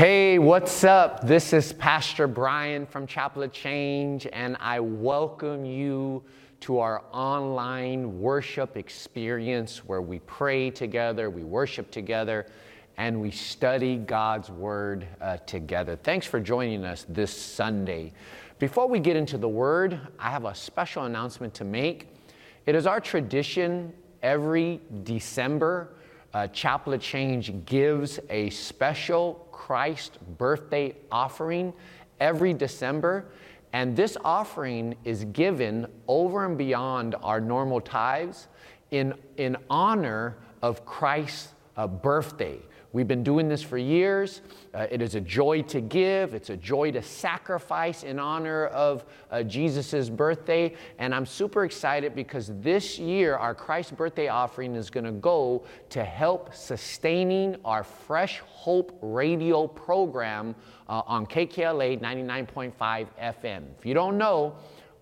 Hey, what's up? This is Pastor Brian from Chapel of Change, and I welcome you to our online worship experience where we pray together, we worship together, and we study God's Word uh, together. Thanks for joining us this Sunday. Before we get into the Word, I have a special announcement to make. It is our tradition every December, uh, Chapel Change gives a special Christ birthday offering every December. And this offering is given over and beyond our normal tithes in, in honor of Christ's uh, birthday. We've been doing this for years. Uh, it is a joy to give, it's a joy to sacrifice in honor of uh, Jesus' birthday. And I'm super excited because this year our Christ birthday offering is going to go to help sustaining our Fresh Hope radio program uh, on KKLA 99.5 FM. If you don't know,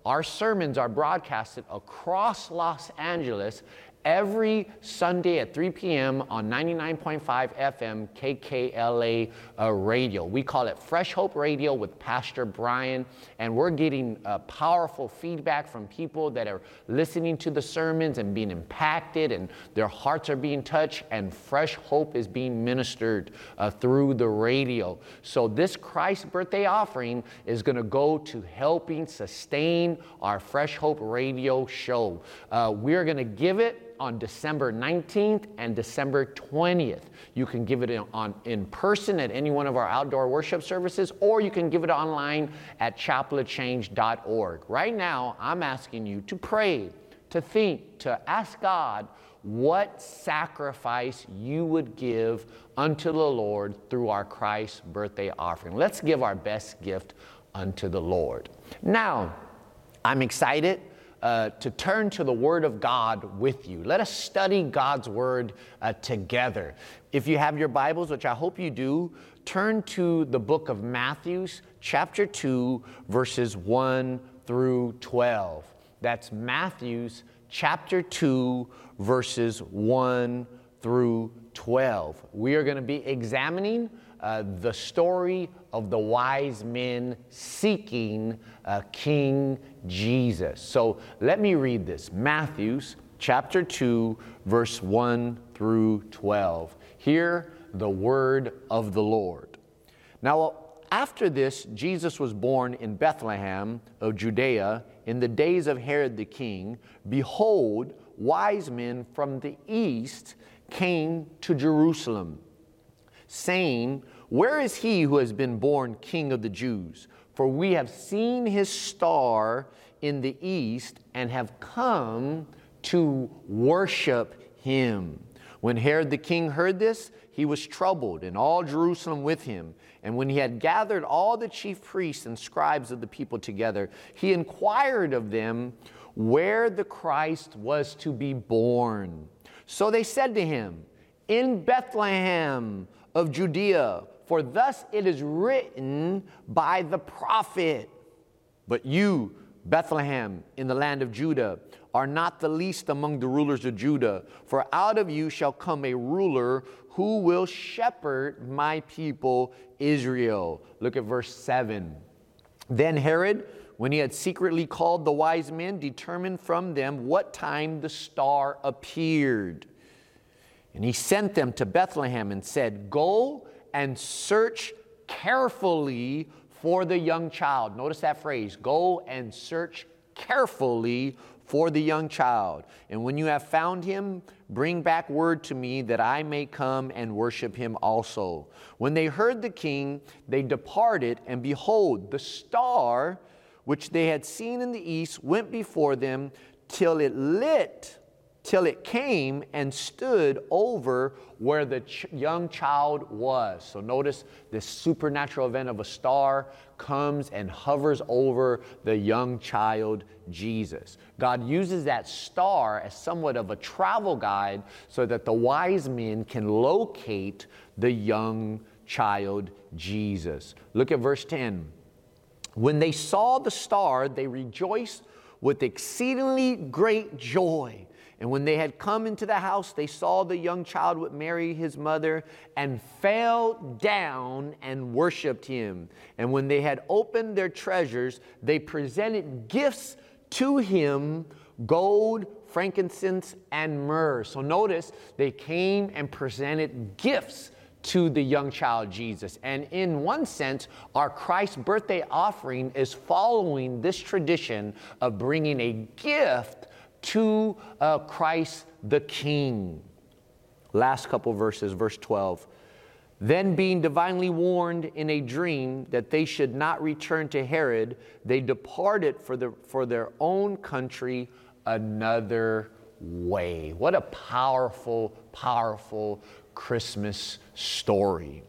our sermons are broadcasted across Los Angeles every Sunday at 3 p.m. on 99.5 FM KKLA uh, radio. We call it Fresh Hope Radio with Pastor Brian, and we're getting uh, powerful feedback from people that are listening to the sermons and being impacted, and their hearts are being touched, and fresh hope is being ministered uh, through the radio. So, this Christ birthday offering is going to go to helping sustain our Fresh Hope radio show. Uh, we're going to give it on December 19th and December 20th. You can give it in, on, in person at any one of our outdoor worship services, or you can give it online at chapelofchange.org. Right now, I'm asking you to pray, to think, to ask God what sacrifice you would give unto the Lord through our Christ birthday offering. Let's give our best gift unto the Lord. Now, I'm excited uh, to turn to the Word of God with you. Let us study God's Word uh, together. If you have your Bibles, which I hope you do, turn to the book of Matthew, chapter 2, verses 1 through 12. That's Matthew's chapter 2, verses 1 through 12. We are going to be examining uh, the story of the wise men seeking uh, King Jesus. So let me read this Matthew's chapter 2, verse 1 through 12. Hear the word of the Lord. Now, after this, Jesus was born in Bethlehem of Judea in the days of Herod the king. Behold, wise men from the east came to Jerusalem saying, Where is he who has been born king of the Jews? For we have seen his star in the east and have come to worship him. When Herod the king heard this, he was troubled, and all Jerusalem with him. And when he had gathered all the chief priests and scribes of the people together, he inquired of them where the Christ was to be born. So they said to him, In Bethlehem of Judea, for thus it is written by the prophet. But you, Bethlehem, in the land of Judah, are not the least among the rulers of Judah, for out of you shall come a ruler who will shepherd my people Israel. Look at verse 7. Then Herod, when he had secretly called the wise men, determined from them what time the star appeared. And he sent them to Bethlehem and said, Go and search carefully for the young child. Notice that phrase go and search carefully for the young child. And when you have found him, bring back word to me that I may come and worship him also. When they heard the king, they departed, and behold, the star which they had seen in the east went before them till it lit till it came and stood over where the ch- young child was. So notice this supernatural event of a star comes and hovers over the young child Jesus. God uses that star as somewhat of a travel guide so that the wise men can locate the young child Jesus. Look at verse 10. When they saw the star, they rejoiced with exceedingly great joy And when they had come into the house, they saw the young child with Mary, his mother, and fell down and worshiped him. And when they had opened their treasures, they presented gifts to him gold, frankincense, and myrrh. So notice they came and presented gifts to the young child Jesus. And in one sense, our Christ birthday offering is following this tradition of bringing a gift to uh, Christ the King. Last couple verses, verse 12. Then, being divinely warned in a dream that they should not return to Herod, they departed for, the, for their own country another way. What a powerful, powerful Christmas story.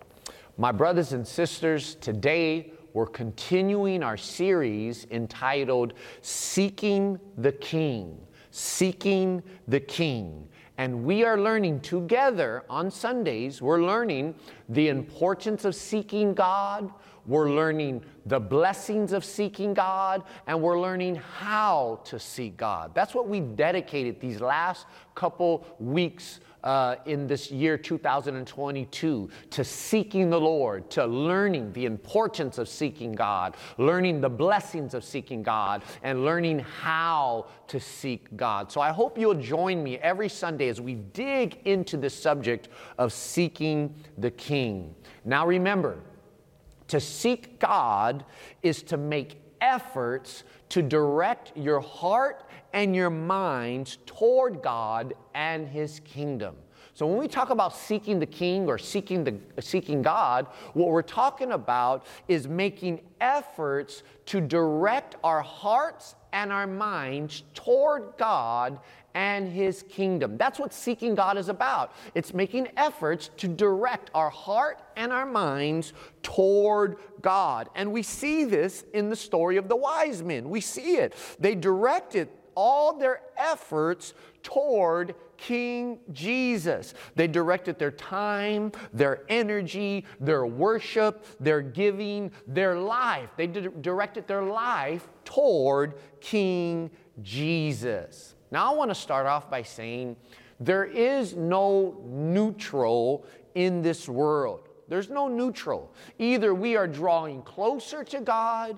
My brothers and sisters, today we're continuing our series entitled Seeking the King seeking the King. And we are learning together on Sundays, we're learning the importance of seeking God, we're learning the blessings of seeking God, and we're learning how to seek God. That's what we dedicated these last couple weeks uh, in this year 2022 to seeking the Lord, to learning the importance of seeking God, learning the blessings of seeking God, and learning how to seek God. So I hope you'll join me every Sunday as we dig into this subject of seeking the King. Now remember, to seek God is to make efforts to direct your heart and your minds toward God and His kingdom. So when we talk about seeking the king or seeking the seeking God, what we're talking about is making efforts to direct our hearts and our minds toward God and his kingdom. That's what seeking God is about. It's making efforts to direct our heart and our minds toward God. And we see this in the story of the wise men. We see it. They directed all their efforts toward King Jesus. They directed their time, their energy, their worship, their giving, their life. They directed their life toward King Jesus. Now, I want to start off by saying there is no neutral in this world. There's no neutral. Either we are drawing closer to God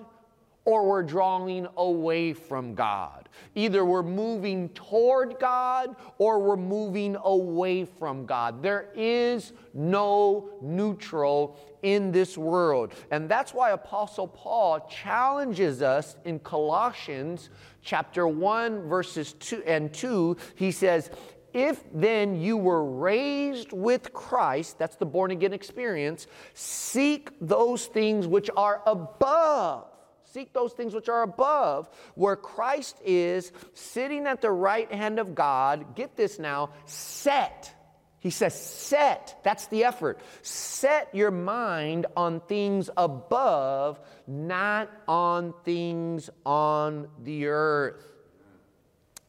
or we're drawing away from God. Either we're moving toward God or we're moving away from God. There is no neutral in this world. And that's why Apostle Paul challenges us in Colossians chapter 1 verses 2 and 2. He says, if then you were raised with Christ, that's the born again experience, seek those things which are above Seek those things which are above, where Christ is sitting at the right hand of God. Get this now, set. He says, set. That's the effort. Set your mind on things above, not on things on the earth.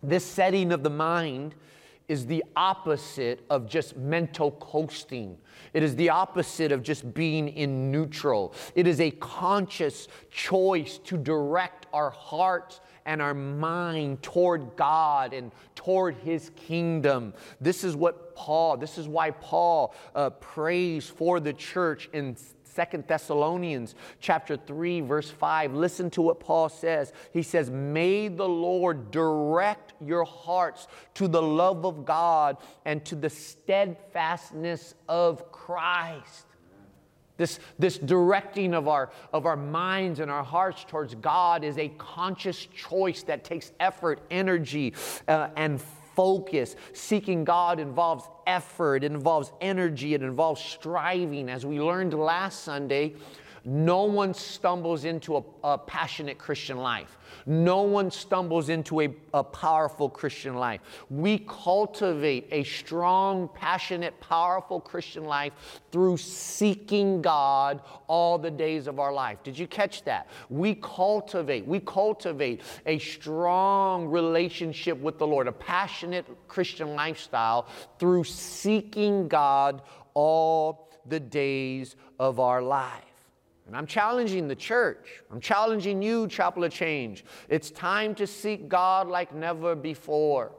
This setting of the mind is the opposite of just mental coasting. It is the opposite of just being in neutral. It is a conscious choice to direct our hearts and our mind toward God and toward His kingdom. This is what Paul, this is why Paul uh, prays for the church in Second Thessalonians chapter 3 verse 5 listen to what Paul says he says may the Lord direct your hearts to the love of God and to the steadfastness of Christ this, this directing of our, of our minds and our hearts towards God is a conscious choice that takes effort, energy, uh, and focus. Seeking God involves effort, it involves energy, it involves striving. As we learned last Sunday, no one stumbles into a, a passionate Christian life. No one stumbles into a, a powerful Christian life. We cultivate a strong, passionate, powerful Christian life through seeking God all the days of our life. Did you catch that? We cultivate, we cultivate a strong relationship with the Lord, a passionate Christian lifestyle through seeking God all the days of our life. And I'm challenging the church. I'm challenging you, Chapel of Change. It's time to seek God like never before.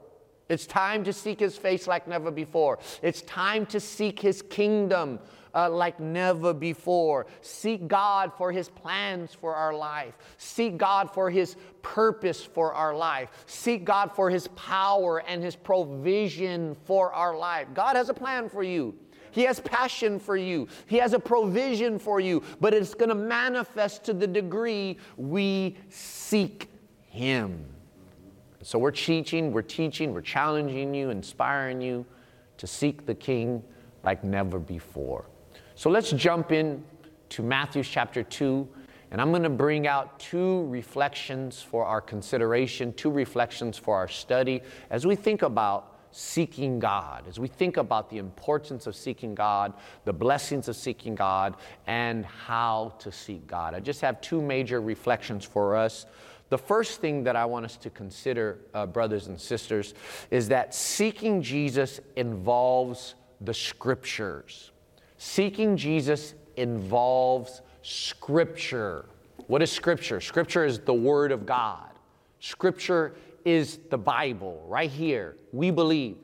It's time to seek his face like never before. It's time to seek his kingdom uh, like never before. Seek God for his plans for our life. Seek God for his purpose for our life. Seek God for his power and his provision for our life. God has a plan for you. He has passion for you. He has a provision for you, but it's going to manifest to the degree we seek Him. So we're teaching, we're teaching, we're challenging you, inspiring you to seek the King like never before. So let's jump in to Matthew chapter 2, and I'm going to bring out two reflections for our consideration, two reflections for our study as we think about seeking God, as we think about the importance of seeking God, the blessings of seeking God, and how to seek God. I just have two major reflections for us. The first thing that I want us to consider, uh, brothers and sisters, is that seeking Jesus involves the scriptures. Seeking Jesus involves scripture. What is scripture? Scripture is the word of God. Scripture is the Bible, right here. We believe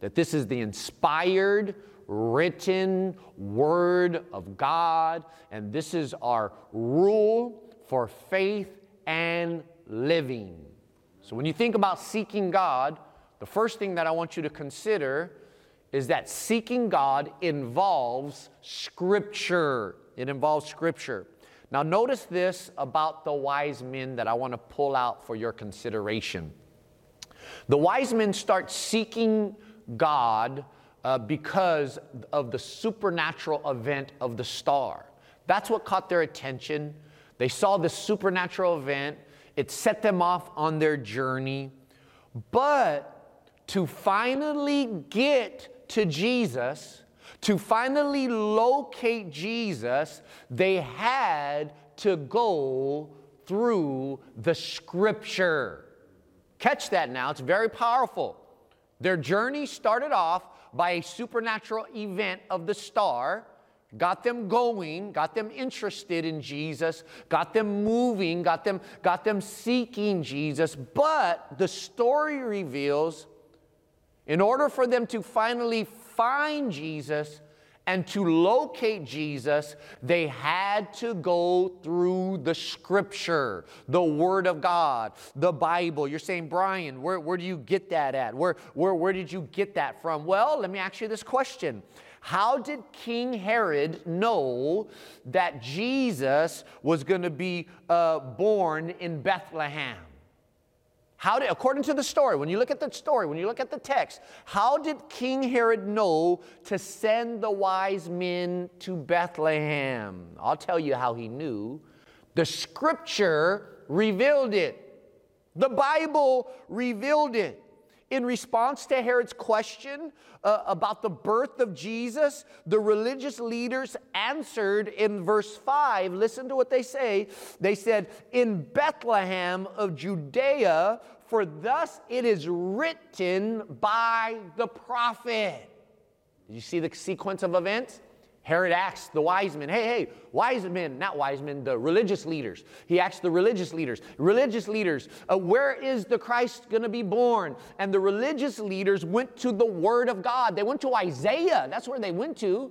that this is the inspired, written word of God, and this is our rule for faith and living. So when you think about seeking God, the first thing that I want you to consider is that seeking God involves Scripture. It involves Scripture. Now, notice this about the wise men that I want to pull out for your consideration. The wise men start seeking God uh, because of the supernatural event of the star. That's what caught their attention. They saw this supernatural event, it set them off on their journey. But to finally get to Jesus, to finally locate Jesus, they had to go through the scripture. Catch that now, it's very powerful. Their journey started off by a supernatural event of the star got them going, got them interested in Jesus, got them moving, got them, got them seeking Jesus. But the story reveals in order for them to finally find Jesus and to locate Jesus, they had to go through the scripture, the Word of God, the Bible. You're saying, Brian, where, where do you get that at? Where, where, where did you get that from? Well, let me ask you this question how did King Herod know that Jesus was going to be uh, born in Bethlehem? How did, according to the story, when you look at the story, when you look at the text, how did King Herod know to send the wise men to Bethlehem? I'll tell you how he knew. The scripture revealed it, the Bible revealed it. In response to Herod's question uh, about the birth of Jesus, the religious leaders answered in verse 5. Listen to what they say. They said, In Bethlehem of Judea, for thus it is written by the prophet. Did you see the sequence of events? Herod asked the wise men, hey, hey, wise men, not wise men, the religious leaders. He asked the religious leaders, religious leaders, uh, where is the Christ going to be born? And the religious leaders went to the Word of God. They went to Isaiah. That's where they went to.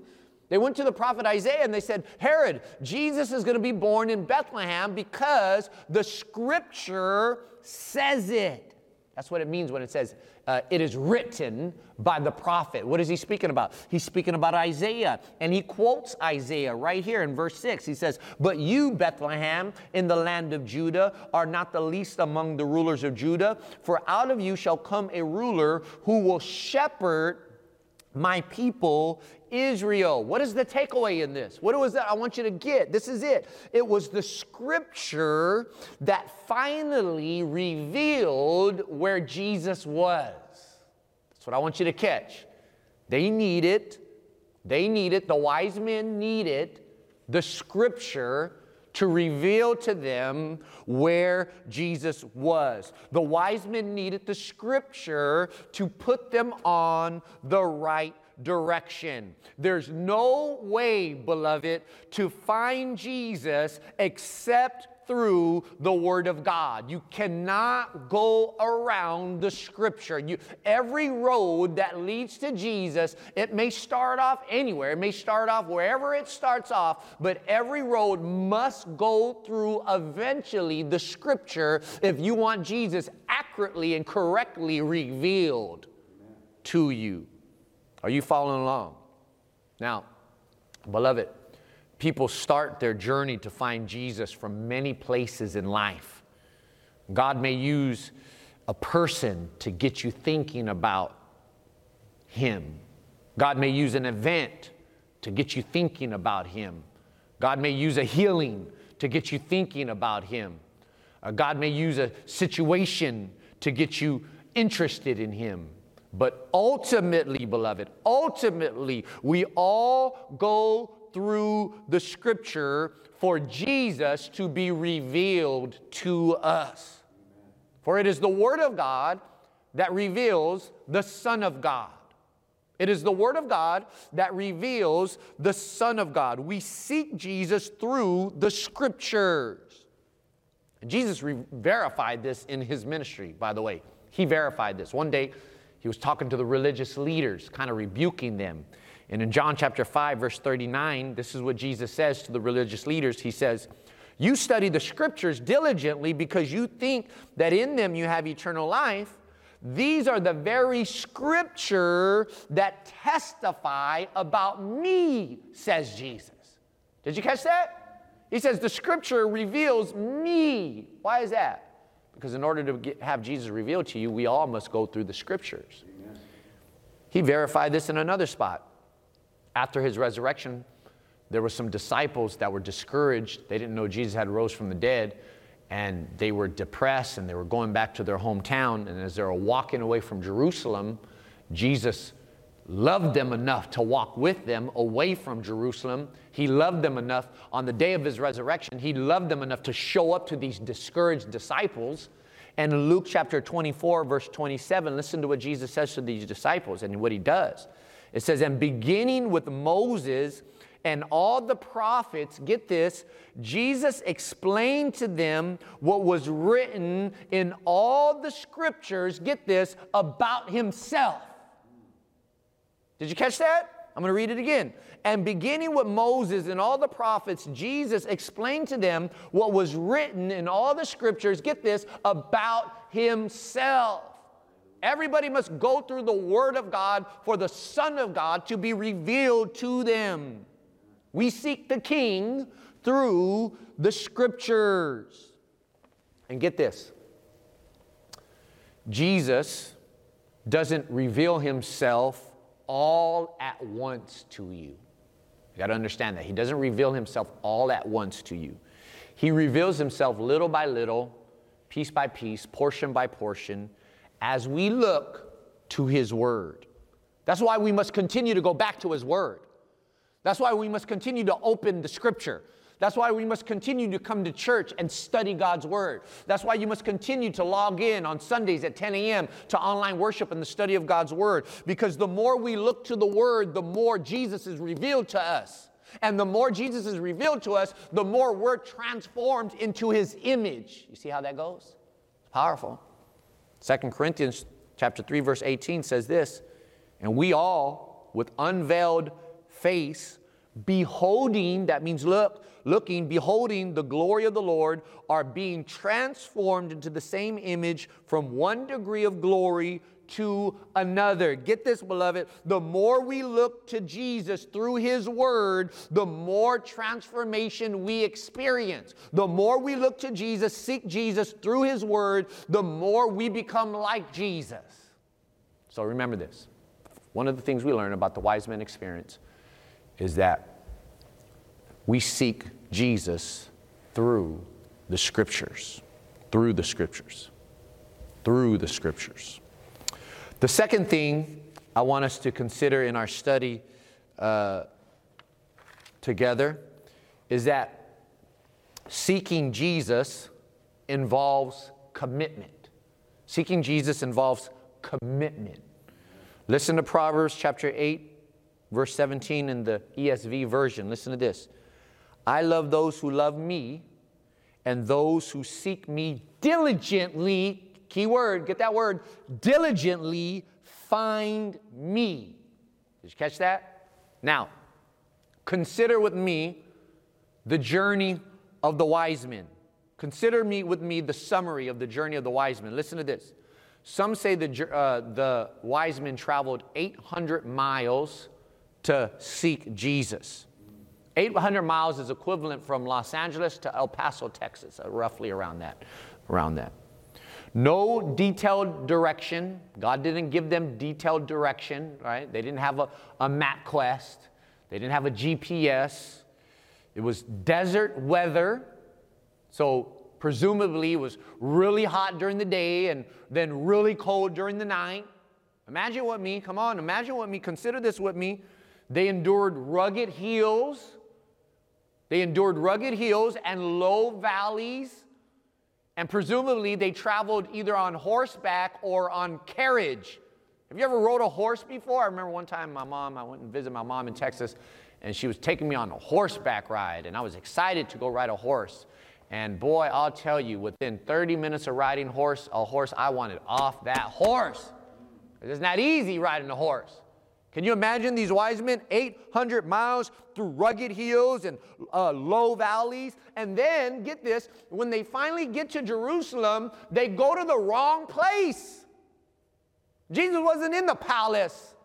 They went to the prophet Isaiah and they said, Herod, Jesus is going to be born in Bethlehem because the scripture says it. That's what it means when it says, uh, it is written by the prophet. What is he speaking about? He's speaking about Isaiah. And he quotes Isaiah right here in verse 6. He says, But you, Bethlehem, in the land of Judah, are not the least among the rulers of Judah, for out of you shall come a ruler who will shepherd my people Israel. What is the takeaway in this? What was that I want you to get? This is it. It was the scripture that finally revealed where Jesus was. That's what I want you to catch. They need it. They need it. The wise men need it. The scripture to reveal to them where Jesus was. The wise men needed the scripture to put them on the right direction. There's no way, beloved, to find Jesus except through the Word of God. You cannot go around the Scripture. You, every road that leads to Jesus, it may start off anywhere, it may start off wherever it starts off, but every road must go through eventually the Scripture if you want Jesus accurately and correctly revealed to you. Are you following along? Now, beloved, people start their journey to find Jesus from many places in life. God may use a person to get you thinking about Him. God may use an event to get you thinking about Him. God may use a healing to get you thinking about Him. Uh, God may use a situation to get you interested in Him. But ultimately, beloved, ultimately, we all go through the scripture for Jesus to be revealed to us. For it is the Word of God that reveals the Son of God. It is the Word of God that reveals the Son of God. We seek Jesus through the Scriptures. And Jesus re- verified this in his ministry, by the way. He verified this. One day, he was talking to the religious leaders, kind of rebuking them. And in John chapter 5, verse 39, this is what Jesus says to the religious leaders. He says, You study the scriptures diligently because you think that in them you have eternal life. These are the very scripture that testify about me, says Jesus. Did you catch that? He says, The scripture reveals me. Why is that? Because in order to get, have Jesus revealed to you, we all must go through the scriptures. He verified this in another spot after his resurrection, there were some disciples that were discouraged. They didn't know Jesus had rose from the dead, and they were depressed and they were going back to their hometown. And as they were walking away from Jerusalem, Jesus loved them enough to walk with them away from Jerusalem. He loved them enough on the day of his resurrection. He loved them enough to show up to these discouraged disciples. And Luke chapter 24, verse 27, listen to what Jesus says to these disciples and what he does. It says, and beginning with Moses and all the prophets, get this, Jesus explained to them what was written in all the scriptures, get this, about himself. Did you catch that? I'm going to read it again. And beginning with Moses and all the prophets, Jesus explained to them what was written in all the scriptures, get this, about himself. Everybody must go through the Word of God for the Son of God to be revealed to them. We seek the King through the Scriptures. And get this Jesus doesn't reveal Himself all at once to you. You got to understand that. He doesn't reveal Himself all at once to you. He reveals Himself little by little, piece by piece, portion by portion as we look to His Word. That's why we must continue to go back to His Word. That's why we must continue to open the Scripture. That's why we must continue to come to church and study God's Word. That's why you must continue to log in on Sundays at 10 a.m. to online worship and the study of God's Word. Because the more we look to the Word, the more Jesus is revealed to us. And the more Jesus is revealed to us, the more we're transformed into His image. You see how that goes? It's powerful. 2 Corinthians chapter 3 verse 18 says this, and we all with unveiled face beholding that means look looking beholding the glory of the Lord are being transformed into the same image from one degree of glory to another. Get this, beloved. The more we look to Jesus through His Word, the more transformation we experience. The more we look to Jesus, seek Jesus through His Word, the more we become like Jesus. So remember this. One of the things we learn about the wise men experience is that we seek Jesus through the Scriptures. Through the Scriptures. Through the Scriptures. The second thing I want us to consider in our study uh, together is that seeking Jesus involves commitment. Seeking Jesus involves commitment. Listen to Proverbs chapter 8, verse 17 in the ESV version. Listen to this I love those who love me, and those who seek me diligently, key word, get that word, diligently find me. Did you catch that? Now, consider with me the journey of the wise men. Consider me with me the summary of the journey of the wise men. Listen to this. Some say the, uh, the wise men traveled 800 miles to seek Jesus. 800 miles is equivalent from Los Angeles to El Paso, Texas, uh, roughly around that. Around that. No detailed direction. God didn't give them detailed direction, right? They didn't have a, a MapQuest. They didn't have a GPS. It was desert weather. So presumably it was really hot during the day and then really cold during the night. Imagine what me, come on, imagine what me, consider this with me. They endured rugged hills. They endured rugged hills and low valleys. And presumably they traveled either on horseback or on carriage. Have you ever rode a horse before? I remember one time my mom, I went and visited my mom in Texas, and she was taking me on a horseback ride, and I was excited to go ride a horse. And boy, I'll tell you, within 30 minutes of riding horse, a horse, I wanted off that horse. It's not easy riding a horse. Can you imagine these wise men 800 miles through rugged hills and uh, low valleys? And then, get this, when they finally get to Jerusalem, they go to the wrong place. Jesus wasn't in the palace.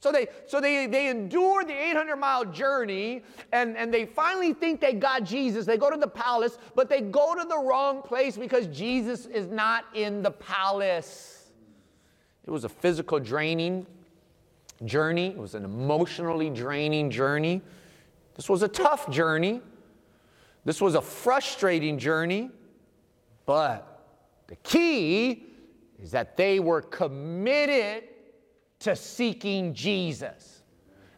So they, so they, they endure the 800 mile journey and, and they finally think they got Jesus. They go to the palace, but they go to the wrong place because Jesus is not in the palace. It was a physical draining journey, it was an emotionally draining journey. This was a tough journey. This was a frustrating journey. But the key is that they were committed to seeking Jesus.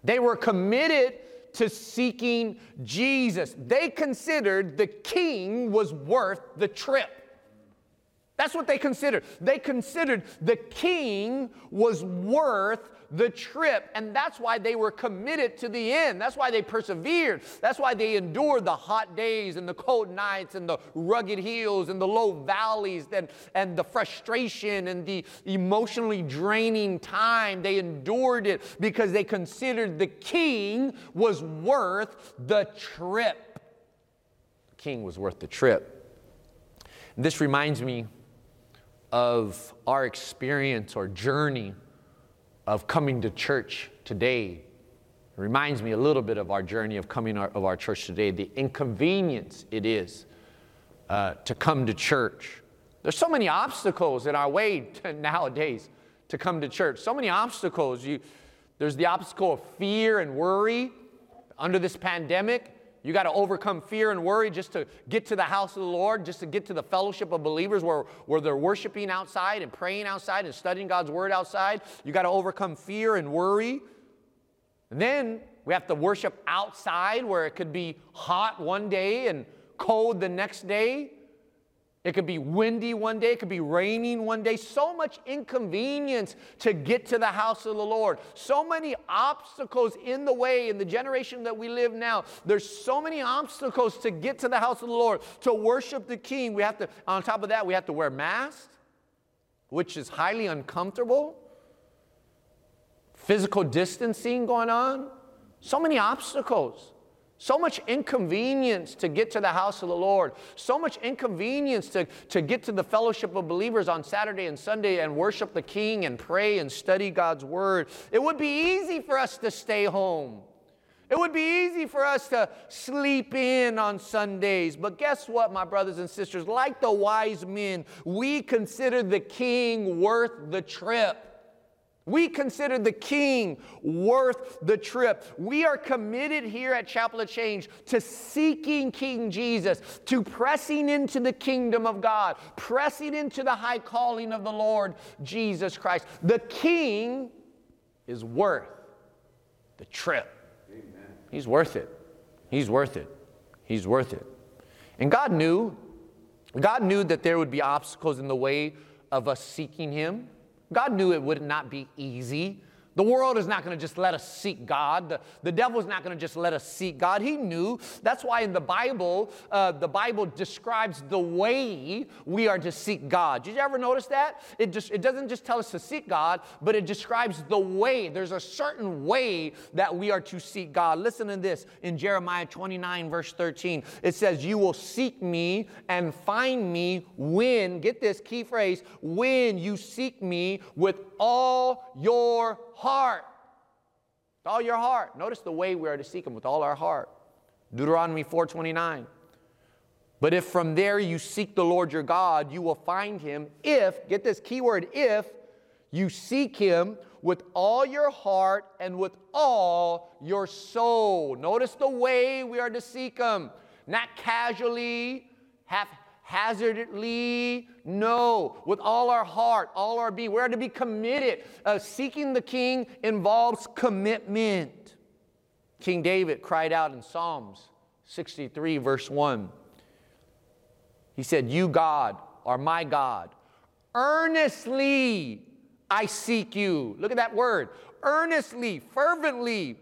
They were committed to seeking Jesus. They considered the king was worth the trip. That's what they considered. They considered the king was worth the trip. And that's why they were committed to the end. That's why they persevered. That's why they endured the hot days and the cold nights and the rugged hills and the low valleys and, and the frustration and the emotionally draining time. They endured it because they considered the king was worth the trip. The king was worth the trip. This reminds me of our experience or journey of coming to church today. Reminds me a little bit of our journey of coming our, of our church today, the inconvenience it is uh, to come to church. There's so many obstacles in our way to, nowadays to come to church. So many obstacles. You, there's the obstacle of fear and worry under this pandemic. You got to overcome fear and worry just to get to the house of the Lord, just to get to the fellowship of believers where, where they're worshiping outside and praying outside and studying God's word outside. You got to overcome fear and worry. And then we have to worship outside where it could be hot one day and cold the next day. It could be windy one day, it could be raining one day. So much inconvenience to get to the house of the Lord. So many obstacles in the way in the generation that we live now. There's so many obstacles to get to the house of the Lord, to worship the King. We have to, on top of that, we have to wear masks, which is highly uncomfortable. Physical distancing going on. So many obstacles. So much inconvenience to get to the house of the Lord. So much inconvenience to, to get to the fellowship of believers on Saturday and Sunday and worship the King and pray and study God's Word. It would be easy for us to stay home. It would be easy for us to sleep in on Sundays. But guess what, my brothers and sisters? Like the wise men, we consider the King worth the trip. We consider the king worth the trip. We are committed here at Chapel of Change to seeking King Jesus, to pressing into the kingdom of God, pressing into the high calling of the Lord Jesus Christ. The king is worth the trip. Amen. He's worth it. He's worth it. He's worth it. And God knew, God knew that there would be obstacles in the way of us seeking him. God knew it would not be easy The world is not going to just let us seek God. The, the devil is not going to just let us seek God. He knew. That's why in the Bible, uh, the Bible describes the way we are to seek God. Did you ever notice that? It, just, it doesn't just tell us to seek God, but it describes the way. There's a certain way that we are to seek God. Listen to this in Jeremiah 29, verse 13. It says, You will seek me and find me when, get this key phrase, when you seek me with all your heart. With all your heart. Notice the way we are to seek him with all our heart. Deuteronomy 4:29. But if from there you seek the Lord your God, you will find him if, get this keyword, if you seek him with all your heart and with all your soul. Notice the way we are to seek him, not casually, half hazardly. No, with all our heart, all our being. We're to be committed. Uh, seeking the king involves commitment. King David cried out in Psalms 63, verse 1. He said, You, God, are my God. Earnestly I seek you. Look at that word. Earnestly, fervently,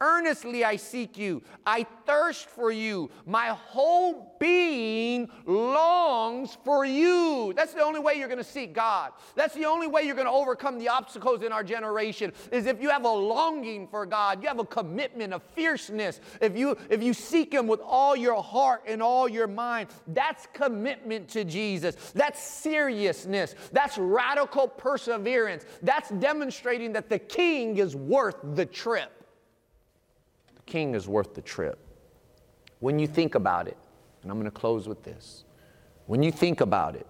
Earnestly I seek you. I thirst for you. My whole being longs for you. That's the only way you're going to seek God. That's the only way you're going to overcome the obstacles in our generation is if you have a longing for God. You have a commitment, a fierceness. If you if you seek him with all your heart and all your mind, that's commitment to Jesus. That's seriousness. That's radical perseverance. That's demonstrating that the king is worth the trip king is worth the trip. When you think about it, and I'm going to close with this. When you think about it,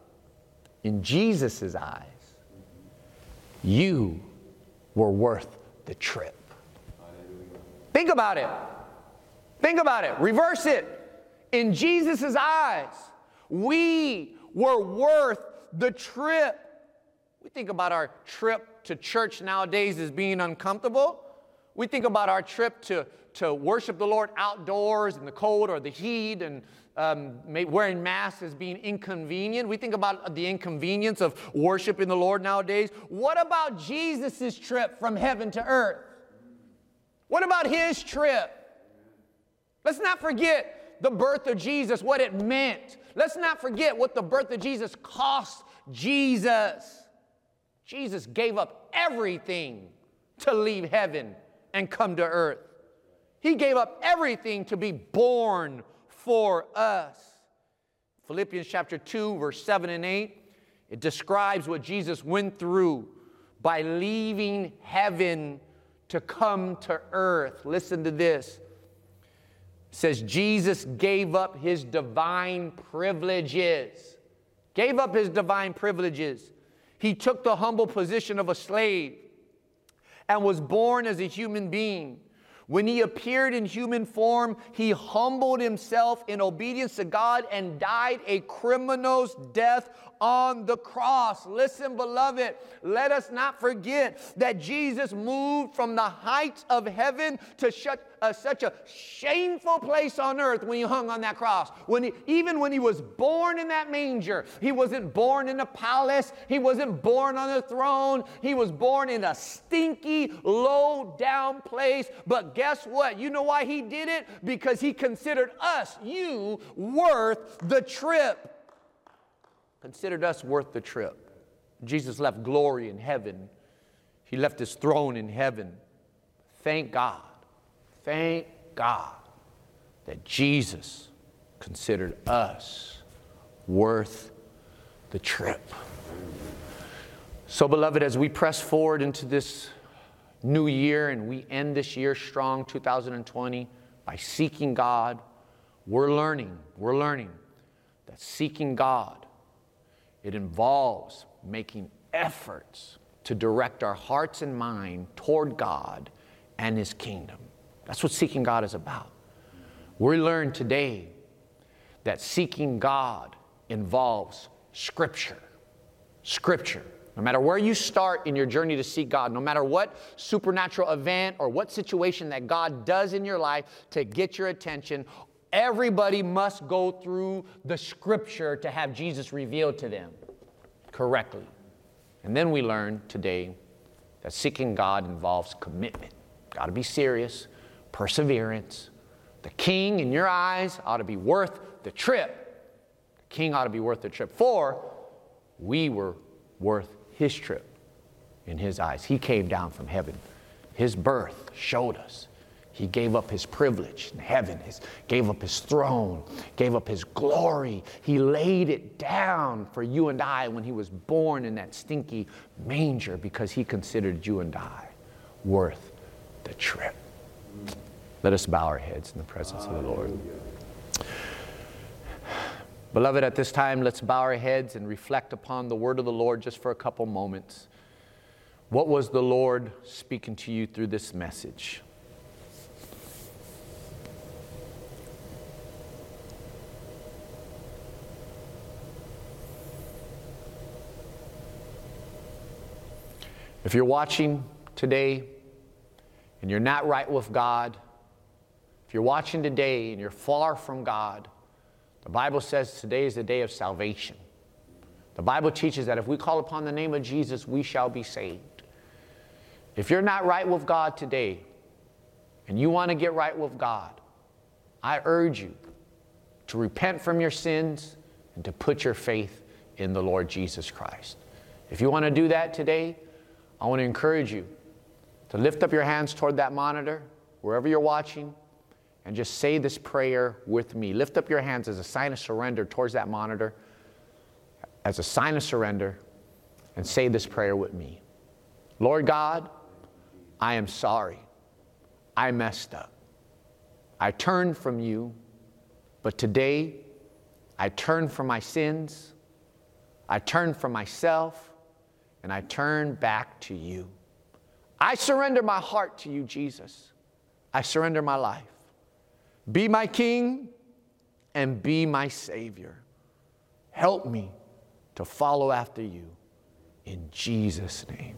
in Jesus' eyes, you were worth the trip. Think about it. Think about it. Reverse it. In Jesus' eyes, we were worth the trip. We think about our trip to church nowadays as being uncomfortable. We think about our trip to, to worship the Lord outdoors in the cold or the heat and um, wearing masks as being inconvenient. We think about the inconvenience of worshiping the Lord nowadays. What about Jesus' trip from heaven to earth? What about his trip? Let's not forget the birth of Jesus, what it meant. Let's not forget what the birth of Jesus cost Jesus. Jesus gave up everything to leave heaven and come to earth. He gave up everything to be born for us. Philippians chapter 2, verse 7 and 8, it describes what Jesus went through by leaving heaven to come to earth. Listen to this. It says Jesus gave up his divine privileges. Gave up his divine privileges. He took the humble position of a slave and was born as a human being. When he appeared in human form, he humbled himself in obedience to God and died a criminal's death on the cross. Listen, beloved, let us not forget that Jesus moved from the heights of heaven to shut, uh, such a shameful place on earth when he hung on that cross. When he, even when he was born in that manger, he wasn't born in a palace, he wasn't born on a throne, he was born in a stinky, low down place. But guess what? You know why he did it? Because he considered us, you, worth the trip considered us worth the trip. Jesus left glory in heaven, He left His throne in heaven. Thank God, thank God that Jesus considered us worth the trip. So, beloved, as we press forward into this new year and we end this year strong, 2020, by seeking God, we're learning, we're learning that seeking God it involves making efforts to direct our hearts and mind toward God and His kingdom. That's what seeking God is about. We learn today that seeking God involves Scripture. Scripture. No matter where you start in your journey to seek God, no matter what supernatural event or what situation that God does in your life to get your attention, Everybody must go through the scripture to have Jesus revealed to them correctly. And then we learn today that seeking God involves commitment. Got to be serious, perseverance. The king in your eyes ought to be worth the trip. The king ought to be worth the trip. For we were worth his trip in his eyes. He came down from heaven. His birth showed us. He gave up his privilege in heaven, his, gave up his throne, gave up his glory. He laid it down for you and I when he was born in that stinky manger because he considered you and I worth the trip. Let us bow our heads in the presence of the Lord. Beloved, at this time, let's bow our heads and reflect upon the word of the Lord just for a couple moments. What was the Lord speaking to you through this message? If you're watching today and you're not right with God, if you're watching today and you're far from God, the Bible says today is the day of salvation. The Bible teaches that if we call upon the name of Jesus, we shall be saved. If you're not right with God today and you want to get right with God, I urge you to repent from your sins and to put your faith in the Lord Jesus Christ. If you want to do that today, I want to encourage you to lift up your hands toward that monitor, wherever you're watching, and just say this prayer with me. Lift up your hands as a sign of surrender towards that monitor, as a sign of surrender, and say this prayer with me. Lord God, I am sorry. I messed up. I turned from you, but today I turn from my sins. I turn from myself, and I turn back to you. I surrender my heart to you, Jesus. I surrender my life. Be my king and be my savior. Help me to follow after you. In Jesus' name,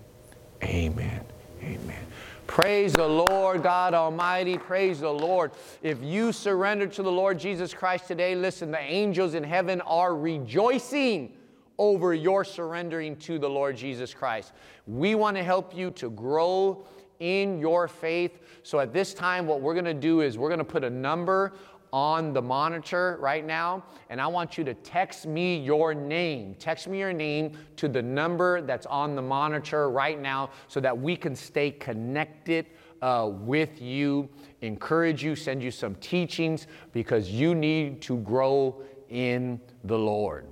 amen. Amen. Praise the Lord God Almighty. Praise the Lord. If you surrender to the Lord Jesus Christ today, listen, the angels in heaven are rejoicing over your surrendering to the Lord Jesus Christ. We want to help you to grow in your faith. So at this time, what we're going to do is we're going to put a number on the monitor right now, and I want you to text me your name. Text me your name to the number that's on the monitor right now so that we can stay connected uh, with you, encourage you, send you some teachings because you need to grow in the Lord.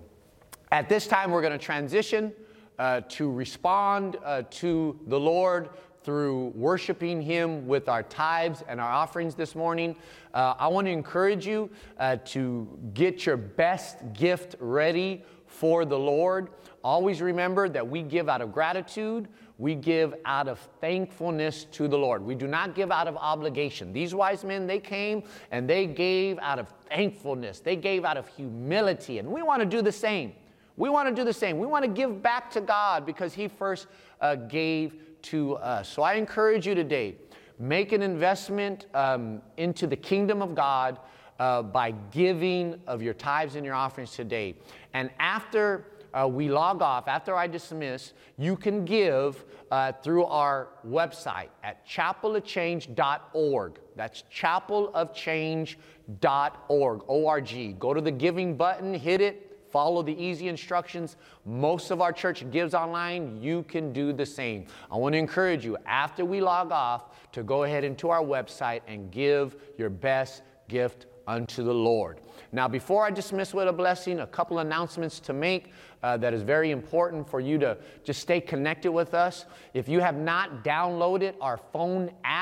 At this time, we're going to transition uh, to respond uh, to the Lord through worshiping Him with our tithes and our offerings this morning. Uh, I want to encourage you uh, to get your best gift ready for the Lord. Always remember that we give out of gratitude, we give out of thankfulness to the Lord. We do not give out of obligation. These wise men, they came and they gave out of thankfulness, they gave out of humility, and we want to do the same. We want to do the same. We want to give back to God because He first uh, gave to us. So I encourage you today make an investment um, into the kingdom of God uh, by giving of your tithes and your offerings today. And after uh, we log off, after I dismiss, you can give uh, through our website at chapelofchange.org. That's chapelofchange.org, O-R-G. Go to the giving button, hit it, Follow the easy instructions. Most of our church gives online. You can do the same. I want to encourage you after we log off to go ahead into our website and give your best gift unto the Lord. Now, before I dismiss with a blessing, a couple announcements to make uh, that is very important for you to just stay connected with us. If you have not downloaded our phone app,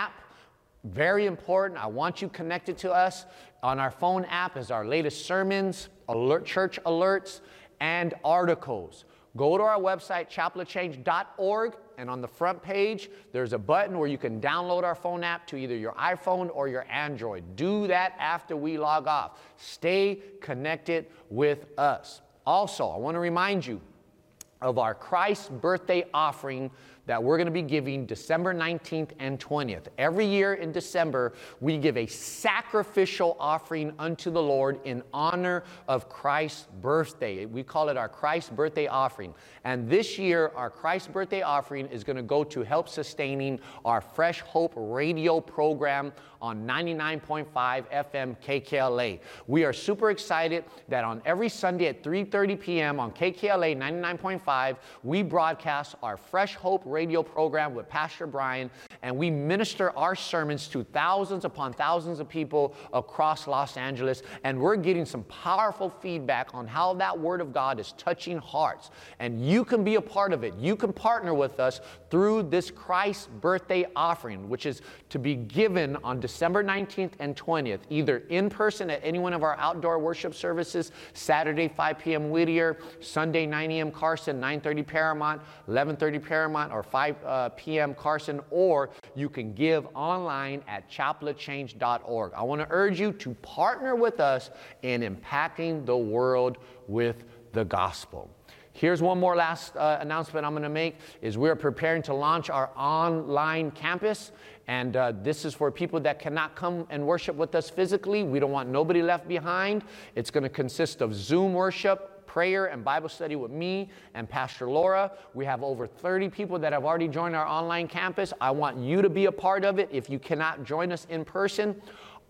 very important. I want you connected to us. On our phone app is our latest sermons, alert, church alerts, and articles. Go to our website, chapelofchange.org, and on the front page, there's a button where you can download our phone app to either your iPhone or your Android. Do that after we log off. Stay connected with us. Also, I want to remind you of our Christ birthday offering that we're going to be giving December 19th and 20th. Every year in December, we give a sacrificial offering unto the Lord in honor of Christ's birthday. We call it our Christ birthday offering. And this year, our Christ birthday offering is going to go to help sustaining our Fresh Hope radio program on 99.5 FM KKLA. We are super excited that on every Sunday at 3:30 p.m. on KKLA 99.5, we broadcast our Fresh Hope radio program with Pastor Brian and we minister our sermons to thousands upon thousands of people across Los Angeles and we're getting some powerful feedback on how that word of God is touching hearts. And you can be a part of it. You can partner with us through this Christ birthday offering, which is to be given on December 19th and 20th, either in person at any one of our outdoor worship services, Saturday 5 p.m. Whittier, Sunday 9 a.m. Carson, 9:30 Paramount, 11:30 Paramount, or 5 uh, p.m. Carson, or you can give online at chapelofchange.org. I want to urge you to partner with us in impacting the world with the gospel. Here's one more last uh, announcement I'm going to make is we're preparing to launch our online campus and uh, this is for people that cannot come and worship with us physically. We don't want nobody left behind. It's going to consist of Zoom worship, prayer and Bible study with me and Pastor Laura. We have over 30 people that have already joined our online campus. I want you to be a part of it if you cannot join us in person.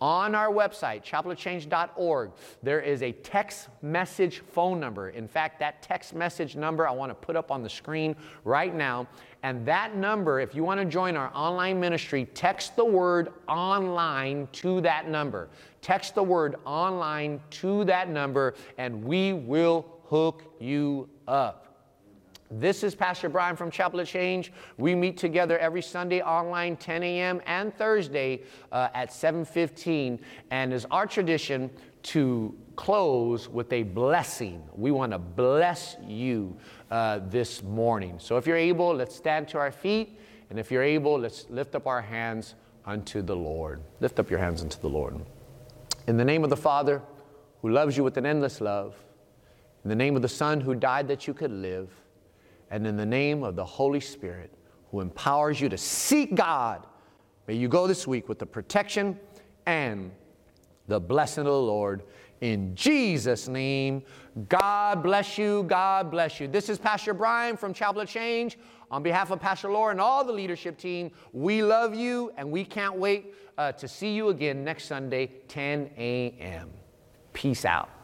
On our website, chapelofchange.org, there is a text message phone number. In fact, that text message number I want to put up on the screen right now. And that number, if you want to join our online ministry, text the word online to that number. Text the word online to that number, and we will hook you up. This is Pastor Brian from Chapel of Change. We meet together every Sunday online, 10 a.m. and Thursday uh, at 7:15. And it's our tradition to close with a blessing. We want to bless you uh, this morning. So if you're able, let's stand to our feet, and if you're able, let's lift up our hands unto the Lord. Lift up your hands unto the Lord. In the name of the Father, who loves you with an endless love. In the name of the Son, who died that you could live and in the name of the Holy Spirit who empowers you to seek God, may you go this week with the protection and the blessing of the Lord. In Jesus' name, God bless you. God bless you. This is Pastor Brian from Chapel of Change. On behalf of Pastor Laura and all the leadership team, we love you and we can't wait uh, to see you again next Sunday, 10 a.m. Peace out.